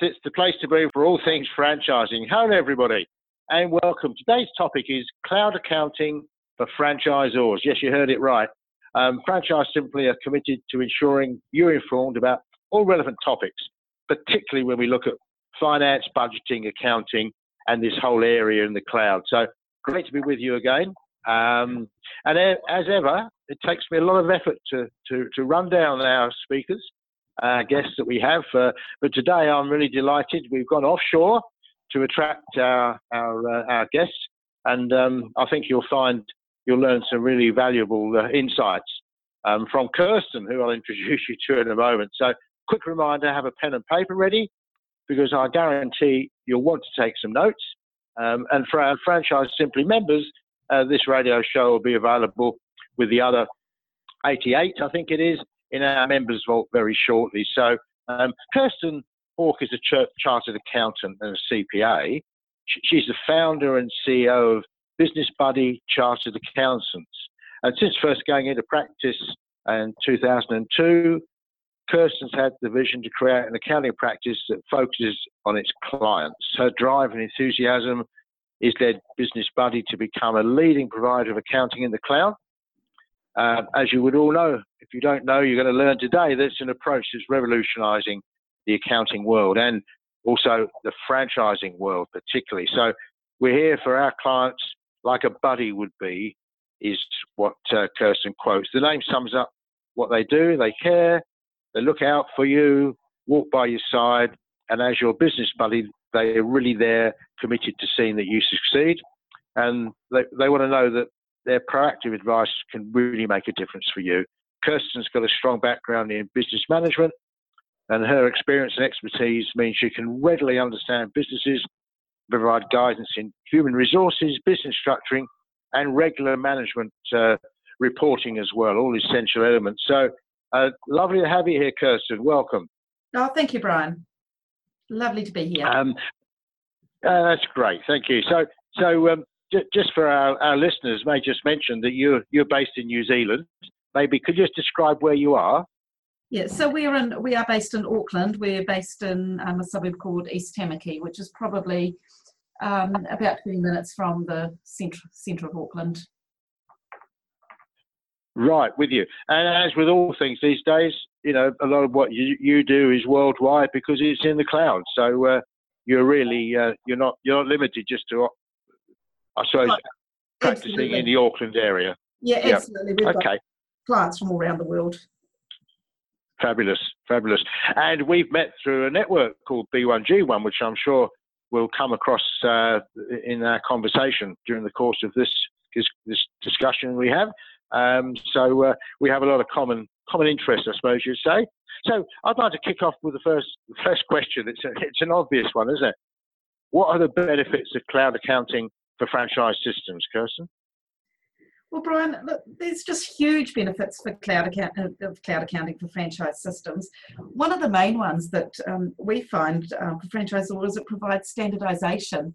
It's the place to be for all things franchising. Hello, everybody, and welcome. Today's topic is cloud accounting for franchisors. Yes, you heard it right. Um, franchise simply are committed to ensuring you're informed about all relevant topics, particularly when we look at finance, budgeting, accounting, and this whole area in the cloud. So great to be with you again. Um, and as ever, it takes me a lot of effort to, to, to run down our speakers, uh, guests that we have. Uh, but today I'm really delighted. We've gone offshore to attract our, our, uh, our guests. And um, I think you'll find you'll learn some really valuable uh, insights um, from Kirsten, who I'll introduce you to in a moment. So, quick reminder have a pen and paper ready because I guarantee you'll want to take some notes. Um, and for our franchise simply members, uh, this radio show will be available with the other 88, I think it is, in our members vault very shortly. So, um, Kirsten Hawke is a chartered accountant and a CPA. She's the founder and CEO of Business Buddy Chartered Accountants. And since first going into practice in 2002, Kirsten's had the vision to create an accounting practice that focuses on its clients. Her drive and enthusiasm is led Business Buddy to become a leading provider of accounting in the cloud. Uh, as you would all know, if you don't know, you're going to learn today that it's an approach that's revolutionizing the accounting world and also the franchising world, particularly. So, we're here for our clients like a buddy would be, is what uh, Kirsten quotes. The name sums up what they do. They care, they look out for you, walk by your side, and as your business buddy, they are really there, committed to seeing that you succeed. And they, they want to know that their proactive advice can really make a difference for you. Kirsten's got a strong background in business management, and her experience and expertise means she can readily understand businesses, provide guidance in human resources, business structuring, and regular management uh, reporting as well, all essential elements. So uh, lovely to have you here, Kirsten. Welcome. Oh, thank you, Brian. Lovely to be here. Um, uh, that's great. Thank you. So, so um, just for our, our listeners, may just mention that you're you're based in New Zealand. Maybe could you just describe where you are? Yeah, so we're in we are based in Auckland. We're based in um, a suburb called East Tamaki, which is probably um, about 20 minutes from the centre centre of Auckland. Right, with you. And as with all things these days, you know, a lot of what you, you do is worldwide because it's in the cloud. So uh, you're really uh, you're not you're not limited just to, I suppose, right. practicing absolutely. in the Auckland area. Yeah, absolutely. We've okay. clients from all around the world. Fabulous, fabulous. And we've met through a network called B1G1, which I'm sure will come across uh, in our conversation during the course of this this discussion we have. Um, so uh, we have a lot of common common interests, I suppose you'd say. So I'd like to kick off with the first first question. It's a, it's an obvious one, isn't it? What are the benefits of cloud accounting for franchise systems, Kirsten? Well, Brian, look, there's just huge benefits for cloud account, uh, of cloud accounting for franchise systems. One of the main ones that um, we find um, for franchisors is it provides standardization.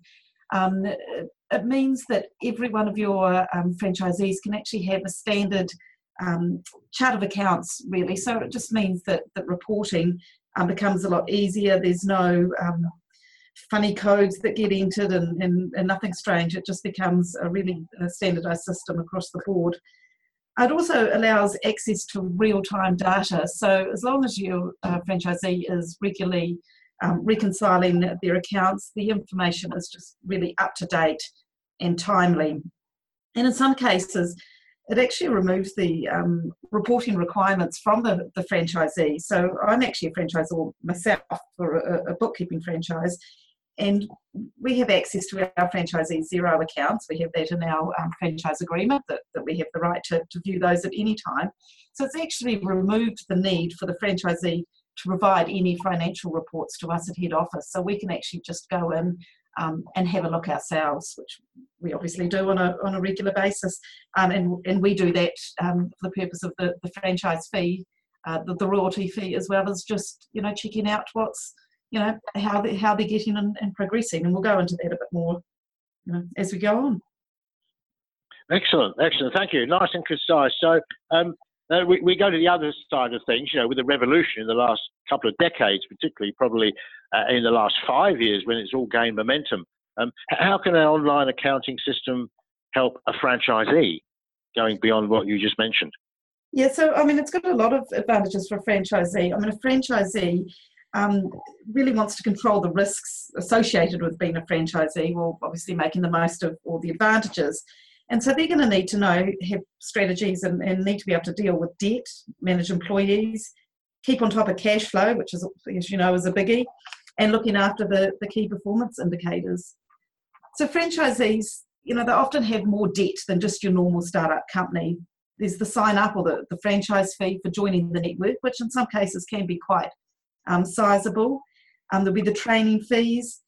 Um, it means that every one of your um, franchisees can actually have a standard um, chart of accounts, really. So it just means that, that reporting um, becomes a lot easier. There's no funny codes that get entered and, and, and nothing strange. It just becomes a really standardized system across the board. It also allows access to real-time data. So as long as your uh, franchisee is regularly um, reconciling their accounts, the information is just really up to date and timely. And in some cases, it actually removes the um, reporting requirements from the, the franchisee. So I'm actually a franchisor myself for a, a bookkeeping franchise, and we have access to our franchisee Xero accounts. We have that in our um, franchise agreement that, that we have the right to, to view those at any time. So it's actually removed the need for the franchisee to provide any financial reports to us at head office. So we can actually just go in um, and have a look ourselves, which we obviously do on a, on a regular basis. Um, and, and we do that um, for the purpose of the, the franchise fee, uh, the, the royalty fee, as well as just, you know, checking out what's you know how they, how they're getting and, and progressing, and we'll go into that a bit more you know, as we go on. Excellent, excellent. Thank you. Nice and concise. So um, uh, we, we go to the other side of things. You know, with the revolution in the last couple of decades, particularly probably uh, in the last five years when it's all gained momentum. Um, how can an online accounting system help a franchisee going beyond what you just mentioned? Yeah, so I mean, it's got a lot of advantages for a franchisee. I mean, a franchisee um, really wants to control the risks associated with being a franchisee while obviously making the most of all the advantages. And so they're going to need to know, have strategies and, and need to be able to deal with debt, manage employees, keep on top of cash flow, which is, as you know, is a biggie, and looking after the, the key performance indicators. So franchisees, you know, they often have more debt than just your normal startup company. There's the sign up or the, the franchise fee for joining the network, which in some cases can be quite um, sizable. Um, there'll be the training fees,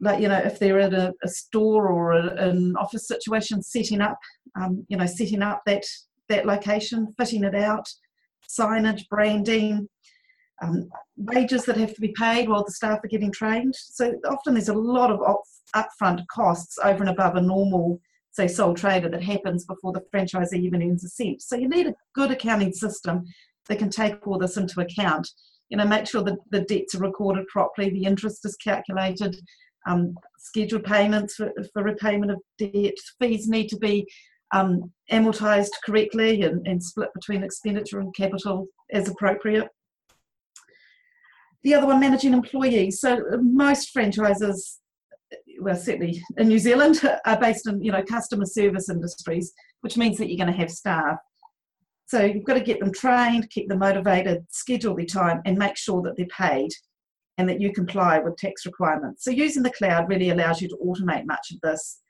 like you know, if they're at a, a store or a, an office situation, setting up, um, you know, setting up that that location, fitting it out, signage, branding, um, wages that have to be paid while the staff are getting trained. So often there's a lot of up, upfront costs over and above a normal, say, sole trader that happens before the franchisee even earns a cent. So you need a good accounting system that can take all this into account you know, make sure that the debts are recorded properly, the interest is calculated, um, scheduled payments for, for repayment of debt, fees need to be um, amortised correctly and, and split between expenditure and capital as appropriate. The other one, managing employees. So most franchises, well, certainly in New Zealand, are based in you know customer service industries, which means that you're going to have staff. So you've got to get them trained, keep them motivated, schedule their time, and make sure that they're paid and that you comply with tax requirements. So using the cloud really allows you to automate much of this.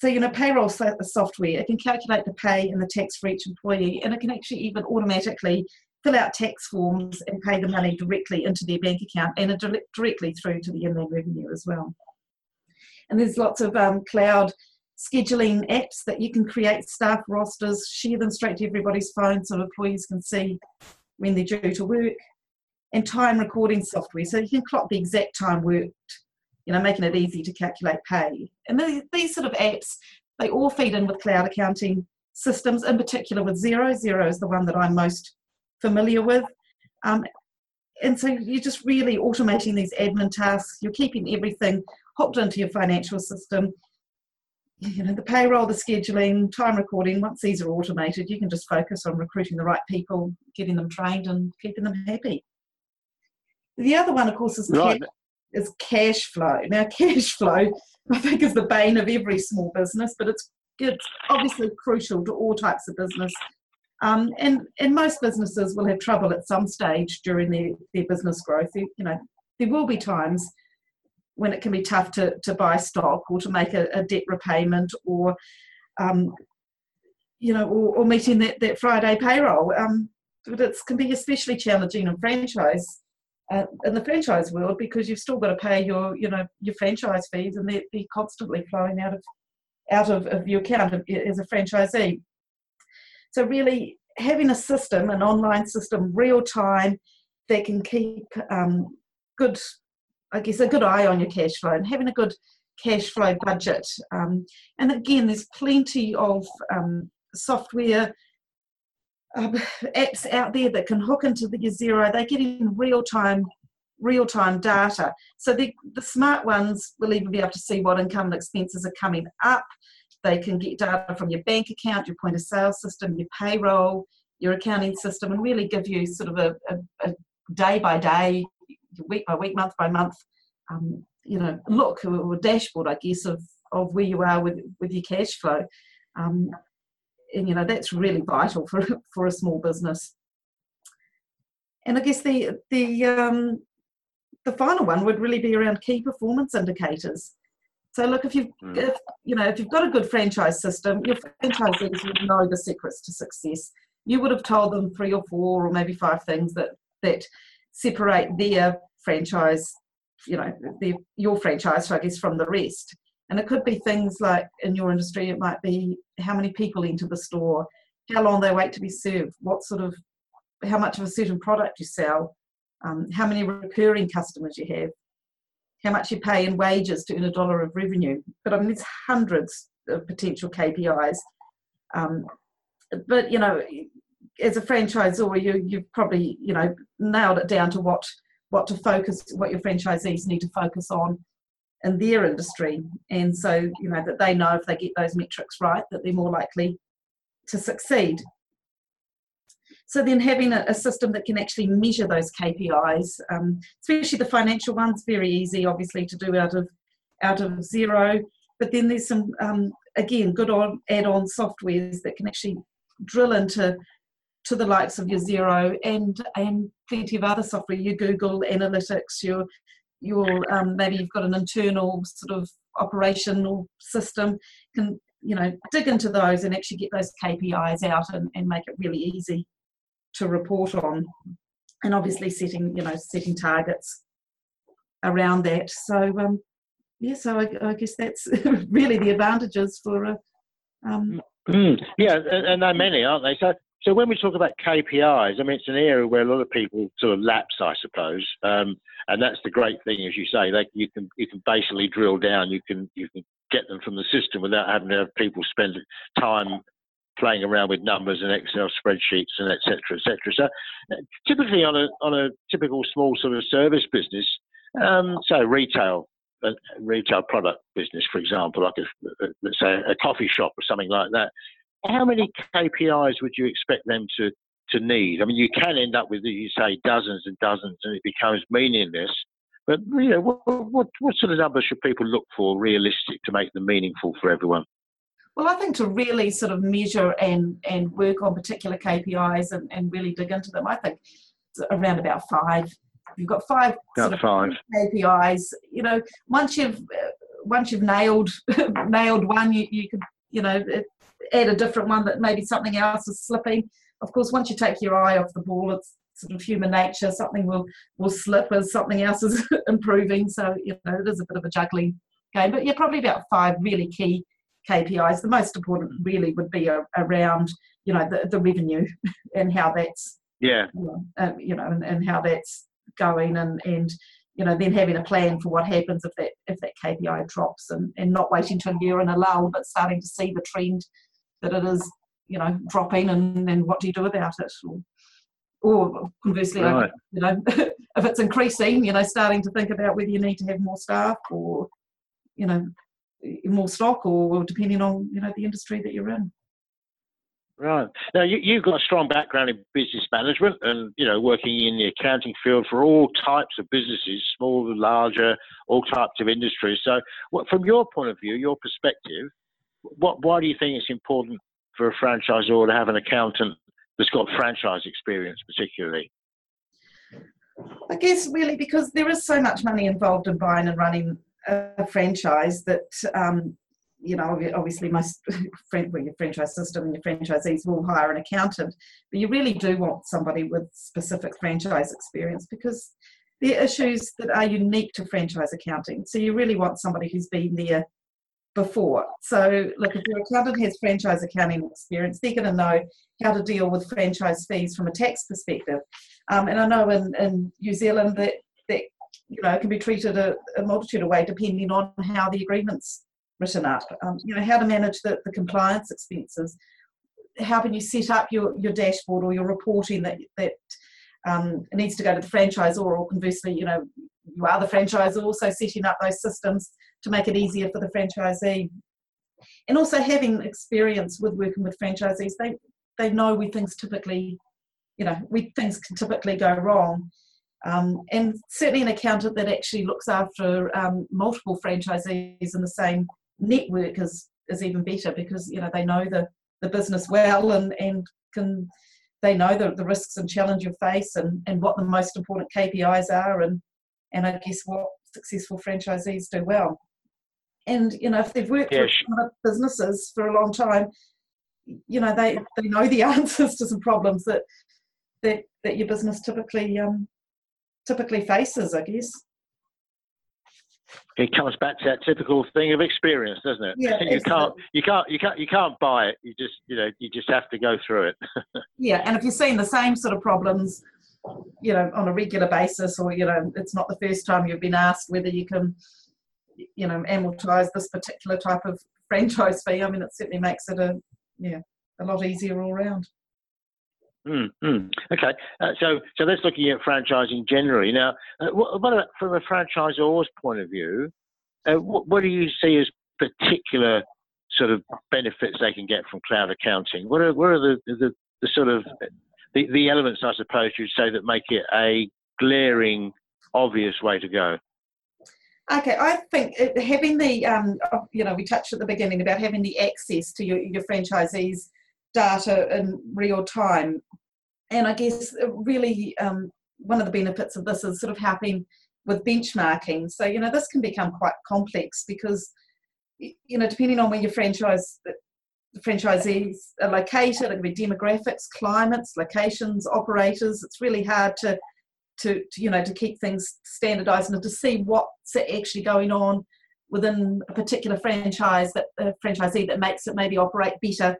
So, you know, payroll software, it can calculate the pay and the tax for each employee, and it can actually even automatically fill out tax forms and pay the money directly into their bank account and directly through to the inland revenue as well. And there's lots of um, cloud scheduling apps that you can create staff rosters, share them straight to everybody's phone so employees can see when they're due to work, and time recording software so you can clock the exact time worked, you know, making it easy to calculate pay. And these, these sort of apps, they all feed in with cloud accounting systems, in particular with Xero. Xero is the one that I'm most familiar with. Um, and so you're just really automating these admin tasks. You're keeping everything hooked into your financial system you know, the payroll, the scheduling, time recording, once these are automated, you can just focus on recruiting the right people, getting them trained and keeping them happy. The other one, of course, is, right. cash, is cash flow. Now, cash flow, I think, is the bane of every small business, but it's good, obviously crucial to all types of business. Um, and, and most businesses will have trouble at some stage during their, their business growth. You know, there will be times when it can be tough to, to buy stock or to make a, a debt repayment or um, you know or, or, meeting that, that Friday payroll. Um, but it can be especially challenging in franchise uh, in the franchise world because you've still got to pay your you know your franchise fees and they're, constantly flowing out of out of, of your account as a franchisee. So really having a system, an online system, real time that can keep um, good I guess, a good eye on your cash flow and having a good cash flow budget. Um, and again, there's plenty of um, software um, apps out there that can hook into the Xero. They're getting real time real time data. So the, the smart ones will even be able to see what income and expenses are coming up. They can get data from your bank account, your point of sale system, your payroll, your accounting system, and really give you sort of a day by day week by week, month by month, um, you know, look or dashboard, I guess, of, of where you are with, with your cash flow. Um, and, you know, that's really vital for, for a small business. And I guess the, the, um, the final one would really be around key performance indicators. So look, if you've mm. if, you know if you've got a good franchise system, your franchisees would know the secrets to success. You would have told them three or four or maybe five things that that separate their franchise, you know, their, your franchise, I guess, from the rest. And it could be things like in your industry, it might be how many people enter the store, how long they wait to be served, what sort of, how much of a certain product you sell, um, how many recurring customers you have, how much you pay in wages to earn a dollar of revenue. But I mean, there's hundreds of potential KPIs. Um, but you know, as a franchisor, you you've probably you know nailed it down to what what to focus, what your franchisees need to focus on in their industry. And so, you know, that they know if they get those metrics right, that they're more likely to succeed. So then having a, a system that can actually measure those KPIs, um, especially the financial ones, very easy, obviously, to do out of out of Xero. But then there's some, um, again, good on add-on softwares that can actually drill into to the likes of your Xero and and plenty of other software, your Google Analytics, your your um, maybe you've got an internal sort of operational system can you know dig into those and actually get those KPIs out and, and make it really easy to report on. And obviously setting you know setting targets around that. So um yeah so I, I guess that's really the advantages for a um, mm, yeah and, and there are many aren't they? So so when we talk about KPIs, I mean, it's an area where a lot of people sort of lapse, I suppose. Um, and that's the great thing, as you say, you can you can basically drill down. You can you can get them from the system without having to have people spend time playing around with numbers and Excel spreadsheets and etc. etc. So uh, typically on a on a typical small sort of service business, um, so retail a retail product business, for example, like a, let's say a coffee shop or something like that, how many KPIs would you expect them to, to need? I mean, you can end up with, you say, dozens and dozens, and it becomes meaningless. But you know, what, what, what sort of numbers should people look for realistic to make them meaningful for everyone? Well, I think to really sort of measure and, and work on particular KPIs and, and really dig into them, I think around about five. You've got five sort of five KPIs. You know, once you've uh, once you've nailed nailed one, you, you can you know add a different one that maybe something else is slipping. Of course, once you take your eye off the ball, it's sort of human nature. Something will will slip as something else is improving. So you know it is a bit of a juggling game. But yeah, probably about five really key KPIs. The most important really would be a, around you know the, the revenue and how that's yeah you know, uh, you know and, and how that's going and and you know, then having a plan for what happens if that if that KPI drops and, and not waiting until you're in a lull, but starting to see the trend that it is, you know, dropping and then what do you do about it? Or, or conversely, right. you know, if it's increasing, you know, starting to think about whether you need to have more staff or, you know, more stock or depending on, you know, the industry that you're in. Right. Now, you, have got a strong background in business management and, you know, working in the accounting field for all types of businesses, small, larger, all types of industries. So, what, from your point of view, your perspective, what, why do you think it's important for a franchisor to have an accountant that's got franchise experience, particularly? I guess really because there is so much money involved in buying and running a franchise that um, you know, obviously most well, your franchise system and your franchisees will hire an accountant, but you really do want somebody with specific franchise experience because there are issues that are unique to franchise accounting. So you really want somebody who's been there before. So look, if your accountant has franchise accounting experience, they're going to know how to deal with franchise fees from a tax perspective. Um, and I know in, in New Zealand that that you know can be treated a, a multitude of ways depending on how the agreements written up. Um, you know, how to manage the, the compliance expenses. How can you set up your, your dashboard or your reporting that, that um, needs to go to the franchisor or conversely, you know, you are the franchisor, also setting up those systems to make it easier for the franchisee. And also having experience with working with franchisees, they, they know where things typically, you know, where things can typically go wrong. Um, and certainly an accountant that actually looks after um, multiple franchisees in the same network is is even better because you know they know the the business well and and can they know the, the risks and challenge you face and and what the most important KPIs are and and I guess what successful franchisees do well. And you know if they've worked yes. with businesses for a long time, you know they they know the answers to some problems that that that your business typically um typically faces, I guess it comes back to that typical thing of experience, doesn't it? Yeah, you can't, you can't, you can't, you can't buy it. You just, you know, you just have to go through it. yeah, and if you're seeing the same sort of problems, you know, on a regular basis, or you know, it's not the first time you've been asked whether you can, you know, amortize this particular type of franchise fee. I mean, it certainly makes it a, yeah, a lot easier all round. Mm. Okay, uh, so so that's looking at franchising generally. Now, uh, what, what about from a franchisor's point of view? Uh, what, what, do you see as particular sort of benefits they can get from cloud accounting? What are what are the the, the sort of the, the elements I suppose you'd say that make it a glaring, obvious way to go? Okay, I think having the um, you know we touched at the beginning about having the access to your, your franchisees data in real time. And I guess really um, one of the benefits of this is sort of helping with benchmarking. So, you know, this can become quite complex because, you know, depending on where your franchise the franchisees are located, it can be demographics, climates, locations, operators. It's really hard to, to, to you know, to keep things standardized and to see what's actually going on within a particular franchise that a franchisee that makes it maybe operate better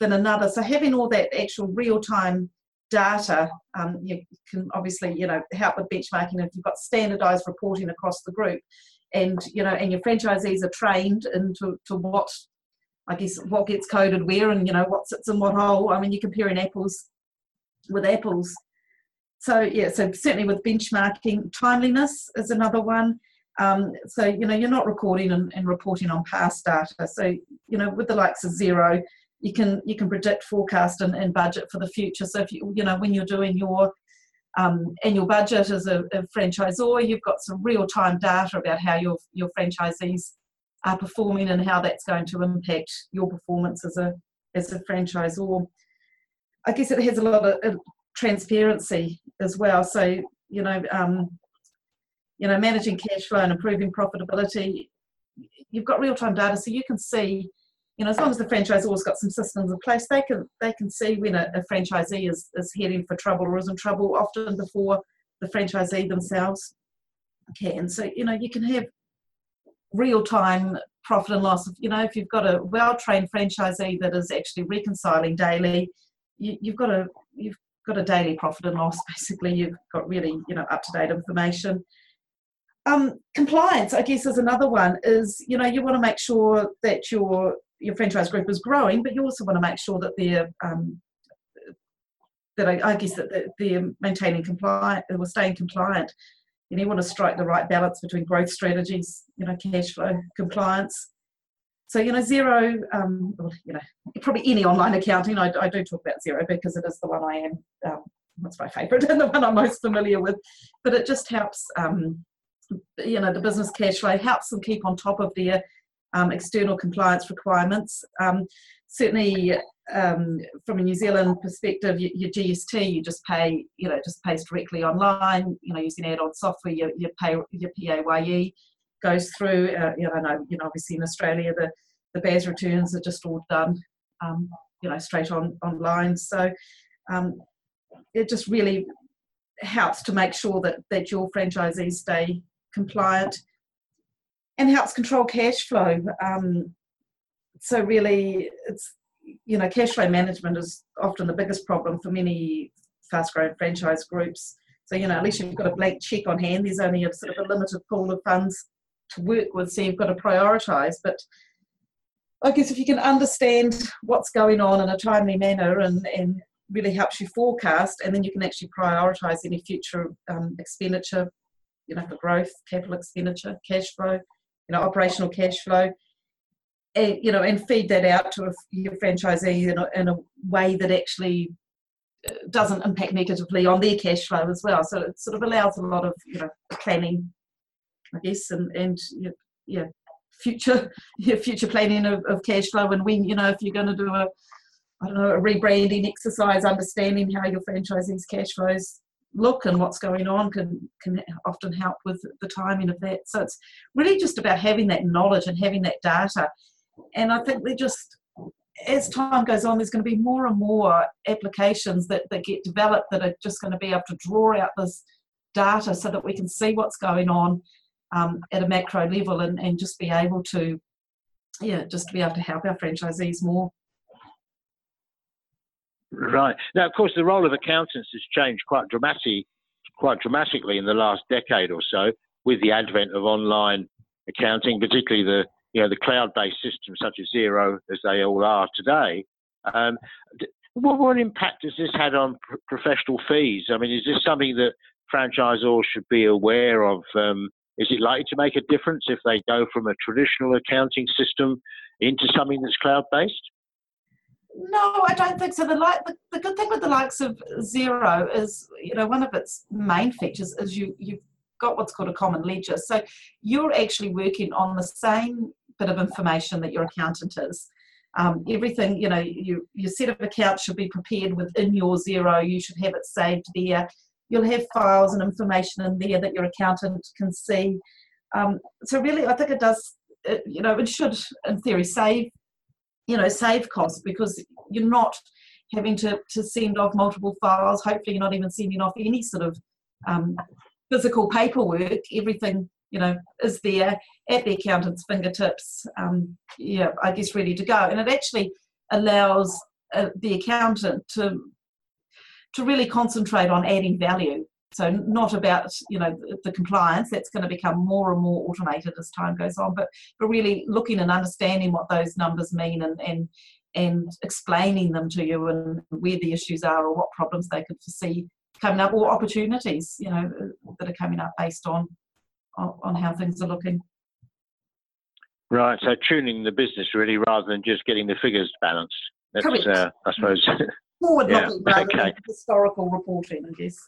than another. So having all that actual real-time data, um, you can obviously you know help with benchmarking if you've got standardized reporting across the group, and you know and your franchisees are trained into to what I guess what gets coded where and you know what sits in what hole. I mean you're comparing apples with apples. So yeah, so certainly with benchmarking, timeliness is another one. Um, so you know you're not recording and, and reporting on past data. So you know with the likes of Xero, you can you can predict, forecast, and, and budget for the future. So if you you know when you're doing your um, annual budget as a, a franchisor, you've got some real time data about how your your franchisees are performing and how that's going to impact your performance as a as a franchisor. I guess it has a lot of transparency as well. So you know, um, you know, managing cash flow and improving profitability. You've got real time data, so you can see you know, as long as the franchisor's got some systems in place, they can they can see when a, a franchisee is, is heading for trouble or is in trouble often before the franchisee themselves can. So, you know, you can have real time profit and loss. You know, if you've got a well trained franchisee that is actually reconciling daily, you, you've got a you've got a daily profit and loss. Basically, you've got really you know up to date information. Um, compliance, I guess, is another one. Is you know you want to make sure that your your franchise group is growing, but you also want to make sure that they're um, that I, I, guess that they're maintaining compliant or staying compliant. You, want to strike the right balance between growth strategies, you know, cash flow, compliance. So you know, Xero, um, well, you know, probably any online accounting. I, I, do talk about Xero because it is the one I am. Um, what's my favourite and the one I'm most familiar with. But it just helps, um, you know, the business cash flow helps them keep on top of their um, external compliance requirements. Um, certainly, um, from a New Zealand perspective, your, GST you just pay, you know, just pays directly online. You know, using add-on software, your, your pay your PAYE goes through. Uh, you know, I know, you know, obviously in Australia the the BAS returns are just all done, um, you know, straight on online. So um, it just really helps to make sure that that your franchisees stay compliant and helps control cash flow. Um, so really, it's you know, cash flow management is often the biggest problem for many fast-growing franchise groups. So you know, least you've got a blank check on hand. There's only a sort of a limited pool of funds to work with, so you've got to prioritise. But I guess if you can understand what's going on in a timely manner and, and really helps you forecast, and then you can actually prioritise any future um, expenditure, you know, for growth, capital expenditure, cash flow, you know, operational cash flow, and, you know, and feed that out to your franchisee in a, in a way that actually uh, doesn't impact negatively on their cash flow as well. So it sort of allows a lot of, you know, planning, I guess, and, and yeah, future future planning of, of cash flow and when, you know, if you're going to do a, I don't know, a rebranding exercise, understanding how your franchisees' cash flows look and what's going on can can often help with the timing of that. So it's really just about having that knowledge and having that data. And I think we just as time goes on, there's going to be more and more applications that, that get developed that are just going to be able to draw out this data so that we can see what's going on um, at a macro level and, and just be able to, yeah, just to be able to help our franchisees more. Right. Now, of course, the role of accountants has changed quite dramatically, quite dramatically in the last decade or so with the advent of online accounting, particularly the you know the cloud-based systems such as Xero, as they all are today. Um, what, what impact has this had on pr- professional fees? I mean, is this something that franchisors should be aware of? Um, is it likely to make a difference if they go from a traditional accounting system into something that's cloud based? No, I don't think so. The, the, the good thing with the likes of Xero is, you know, one of its main features is you you've got what's called a common ledger. So you're actually working on the same bit of information that your accountant is. Um, everything, you know, you, your set of accounts should be prepared within your Xero. You should have it saved there. You'll have files and information in there that your accountant can see. Um, so really, I think it does. It, you know, it should, in theory, save you know save costs because you're not having to, to send off multiple files hopefully you're not even sending off any sort of um, physical paperwork everything you know is there at the accountant's fingertips um, yeah i guess ready to go. And it actually allows uh, the accountant to to really concentrate on adding value. So not about you know the compliance that's going to become more and more automated as time goes on but but really looking and understanding what those numbers mean and and and explaining them to you and where the issues are or what problems they could foresee coming up or opportunities you know that are coming up based on on how things are looking right so tuning the business really rather than just getting the figures balanced that's Correct. Uh, i suppose forward looking Yeah, rather than okay. historical reporting i guess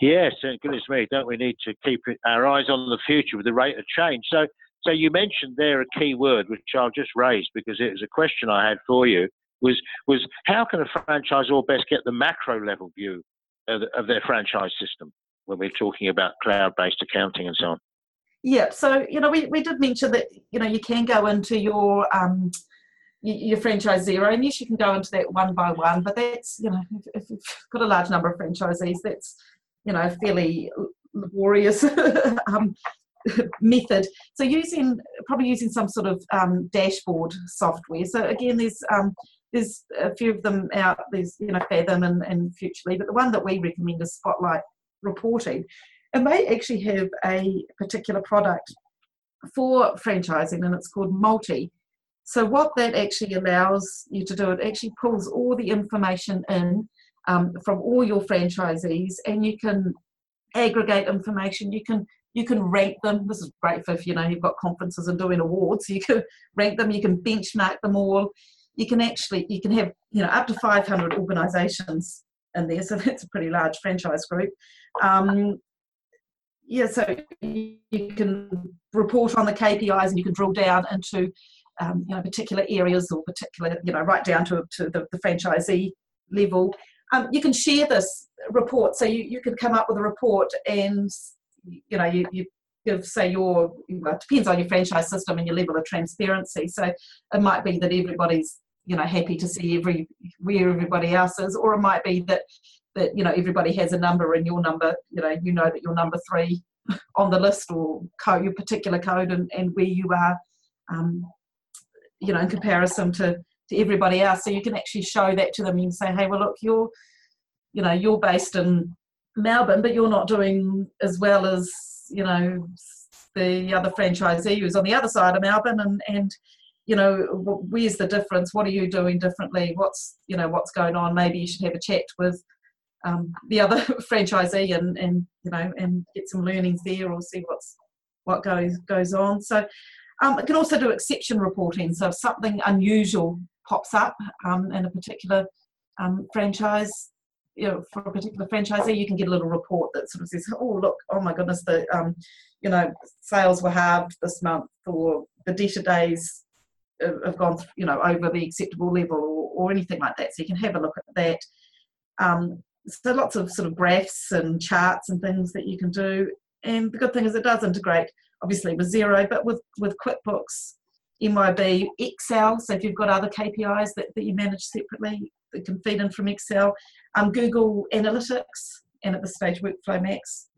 Yes, and goodness me, don't we need to keep our eyes on the future with the rate of change? So, so you mentioned there a key word which I'll just raise because it was a question I had for you. Was was how can a franchisor best get the macro level view of, of their franchise system when we're talking about cloud-based accounting and so on? Yeah, so you know, we, we did mention that you know you can go into your um, your franchise Xero, and yes, you can go into that one by one. But that's you know, if, you've got a large number of franchisees, that's you know, a fairly laborious um, method. So using probably using some sort of um, dashboard software. So again, there's um, there's a few of them out. There's you know Fathom and, and Futrli, but the one that we recommend is Spotlight Reporting, and they actually have a particular product for franchising, and it's called Multi. So what that actually allows you to do, it actually pulls all the information in um, from all your franchisees, and you can aggregate information. You can you can rank them. This is great for if you know you've got conferences and doing awards. You can rank them. You can benchmark them all. You can actually you can have you know up to 500 organisations in there, so that's a pretty large franchise group. Um, yeah, so you can report on the KPIs and you can drill down into um, you know particular areas or particular you know right down to, to the, the franchisee level. Um, you can share this report, so you, you can come up with a report and you know you, you give say your well, depends on your franchise system and your level of transparency. So it might be that everybody's you know happy to see every where everybody else is, or it might be that that you know everybody has a number and your number you know you know that you're number three on the list or code your particular code and, and where you are um, you know in comparison to to everybody else. So you can actually show that to them and say hey well look you're you know you're based in melbourne but you're not doing as well as you know the other franchisee who's on the other side of melbourne and and you know where's the difference? What are you doing differently? What's you know what's going on? Maybe you should have a chat with um, the other franchisee and and you know and get some learnings there or see what's what goes goes on. So um, it can also do exception reporting. So if something unusual pops up um, in a particular um, franchise you know for a particular franchisee you can get a little report that sort of says oh look oh my goodness the um, you know sales were halved this month or the debtor days have gone you know over the acceptable level or, or anything like that so you can have a look at that um, so lots of sort of graphs and charts and things that you can do. And the good thing is it does integrate obviously with Xero, but with, with QuickBooks, MYOB, Excel. So if you've got other KPIs that, that you manage separately that can feed in from Excel, um, Google Analytics, and at this stage Workflow Max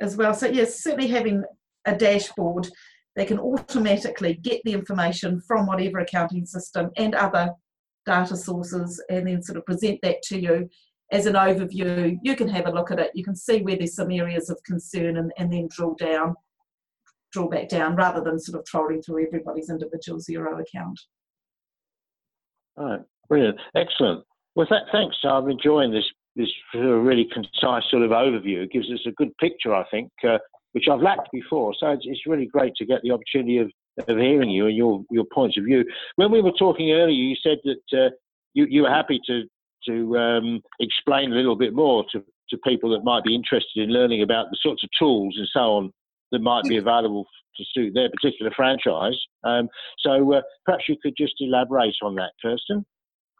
as well. So yes, certainly having a dashboard they can automatically get the information from whatever accounting system and other data sources and then sort of present that to you as an overview. You can have a look at it. You can see where there's some areas of concern and, and then drill down, drill back down rather than sort of trolling through everybody's individual Xero account. All right. Brilliant, excellent. Well, th- thanks. I'm enjoying this this really concise sort of overview. It gives us a good picture, I think, uh, which I've lacked before. So it's, it's, really great to get the opportunity of, of hearing you and your your points of view. When we were talking earlier, you said that uh, you you were happy to to um, explain a little bit more to, to people that might be interested in learning about the sorts of tools and so on that might be available to suit their particular franchise. Um, so uh, perhaps you could just elaborate on that, Kirsten.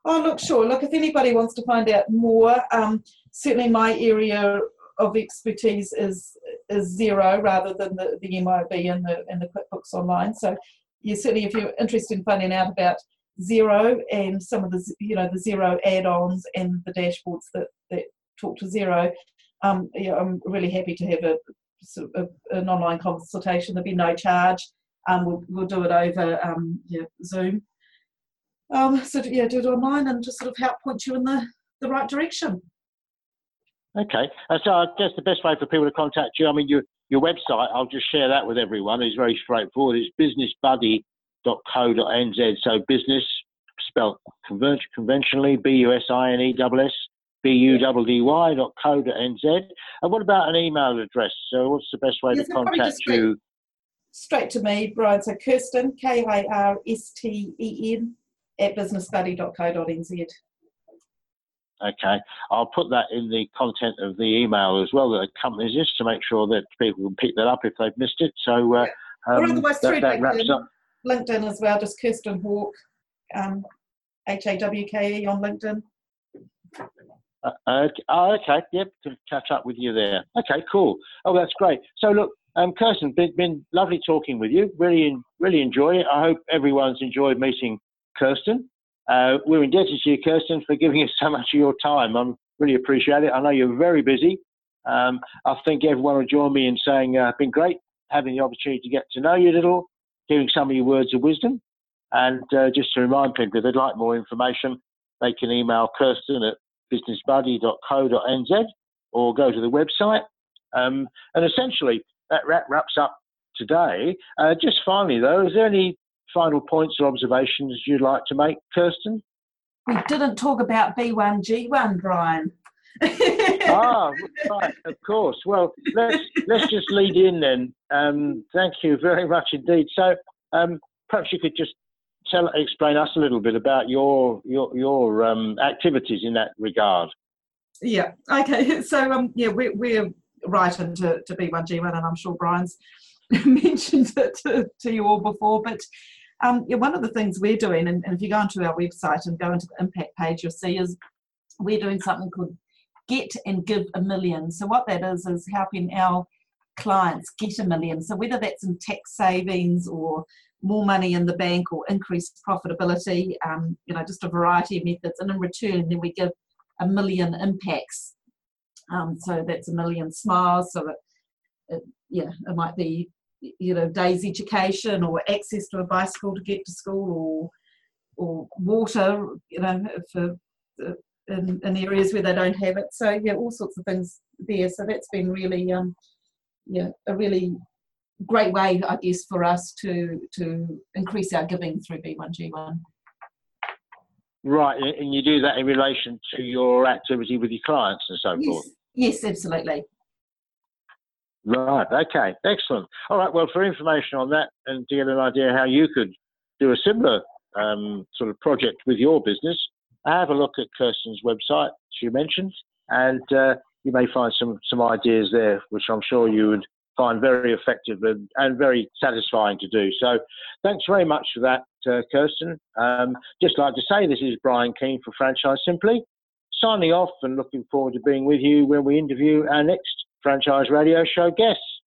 Oh, look, sure. Look, if anybody wants to find out more, um, certainly my area of expertise is is Xero rather than the, the MYOB and the and the QuickBooks Online. So, you certainly, if you're interested in finding out about Xero and some of the you know the Xero add-ons and the dashboards that that talk to Xero um, I'm really happy to have a, sort of a, an online consultation. There'll be no charge. Um, we'll, we'll do it over um, yeah, Zoom. Um, so yeah, do it online and just sort of help point you in the, the right direction. Okay, uh, so I guess the best way for people to contact you, I mean, your your website, I'll just share that with everyone. It's very straightforward. It's businessbuddy.co.nz. So business spelled conventionally, B U S I N E S S B U D D Y dot co dot nz. And what about an email address? So what's the best way yes, to contact you? Straight to me, Brian. So Kirsten, K I R S T E N at businessbuddy.co.nz. Okay, I'll put that in the content of the email as well that accompanies this to make sure that people can pick that up if they've missed it. So, uh, um, or otherwise that, through that LinkedIn. LinkedIn as well, just Kirsten Hawke, um, H A W K E on LinkedIn. Uh, okay. Oh, okay. Yep, to catch up with you there. Okay, cool. Oh, that's great. So, look, um, Kirsten, been, been lovely talking with you. Really, really enjoy it. I hope everyone's enjoyed meeting Kirsten. Uh, we're indebted to you, Kirsten, for giving us so much of your time. I really appreciate it. I know you're very busy. Um, I think everyone will join me in saying uh, it's been great having the opportunity to get to know you a little, hearing some of your words of wisdom. And uh, just to remind people, if they'd like more information, they can email Kirsten at businessbuddy.co.nz or go to the website. Um, and essentially, that wraps up today. Uh, just finally, though, is there any final points or observations you'd like to make, Kirsten? We didn't talk about B1G1, Brian. ah, right, of course. Well, let's let's just lead in then. Um, thank you very much indeed. So, um, perhaps you could just tell explain us a little bit about your your your um, activities in that regard. Yeah. Okay. So, um, yeah, we, we're right into to B1G1, and I'm sure Brian's mentioned it to, to you all before, but um, yeah, one of the things we're doing, and, and if you go onto our website and go into the impact page, you'll see is we're doing something called Get and Give a Million. So what that is is helping our clients get a million. So whether that's in tax savings or more money in the bank or increased profitability, um, you know, just a variety of methods. And in return, then we give a million impacts. Um, so that's a million smiles. So it, it, yeah, it might be you know days education or access to a bicycle to get to school or or water you know for uh, in, in areas where they don't have it. So yeah all sorts of things there. So that's been really um yeah a really great way i guess for us to to increase our giving through b1g1 right and you do that in relation to your activity with your clients and so yes. forth? yes absolutely Right. Okay. Excellent. All right. Well, for information on that and to get an idea how you could do a similar um, sort of project with your business, have a look at Kirsten's website she mentioned, and uh, you may find some some ideas there, which I'm sure you would find very effective and, and very satisfying to do. So, thanks very much for that, uh, Kirsten. Um, just like to say, this is Brian Keane for Franchise Simply, signing off and looking forward to being with you when we interview our next franchise radio show guests.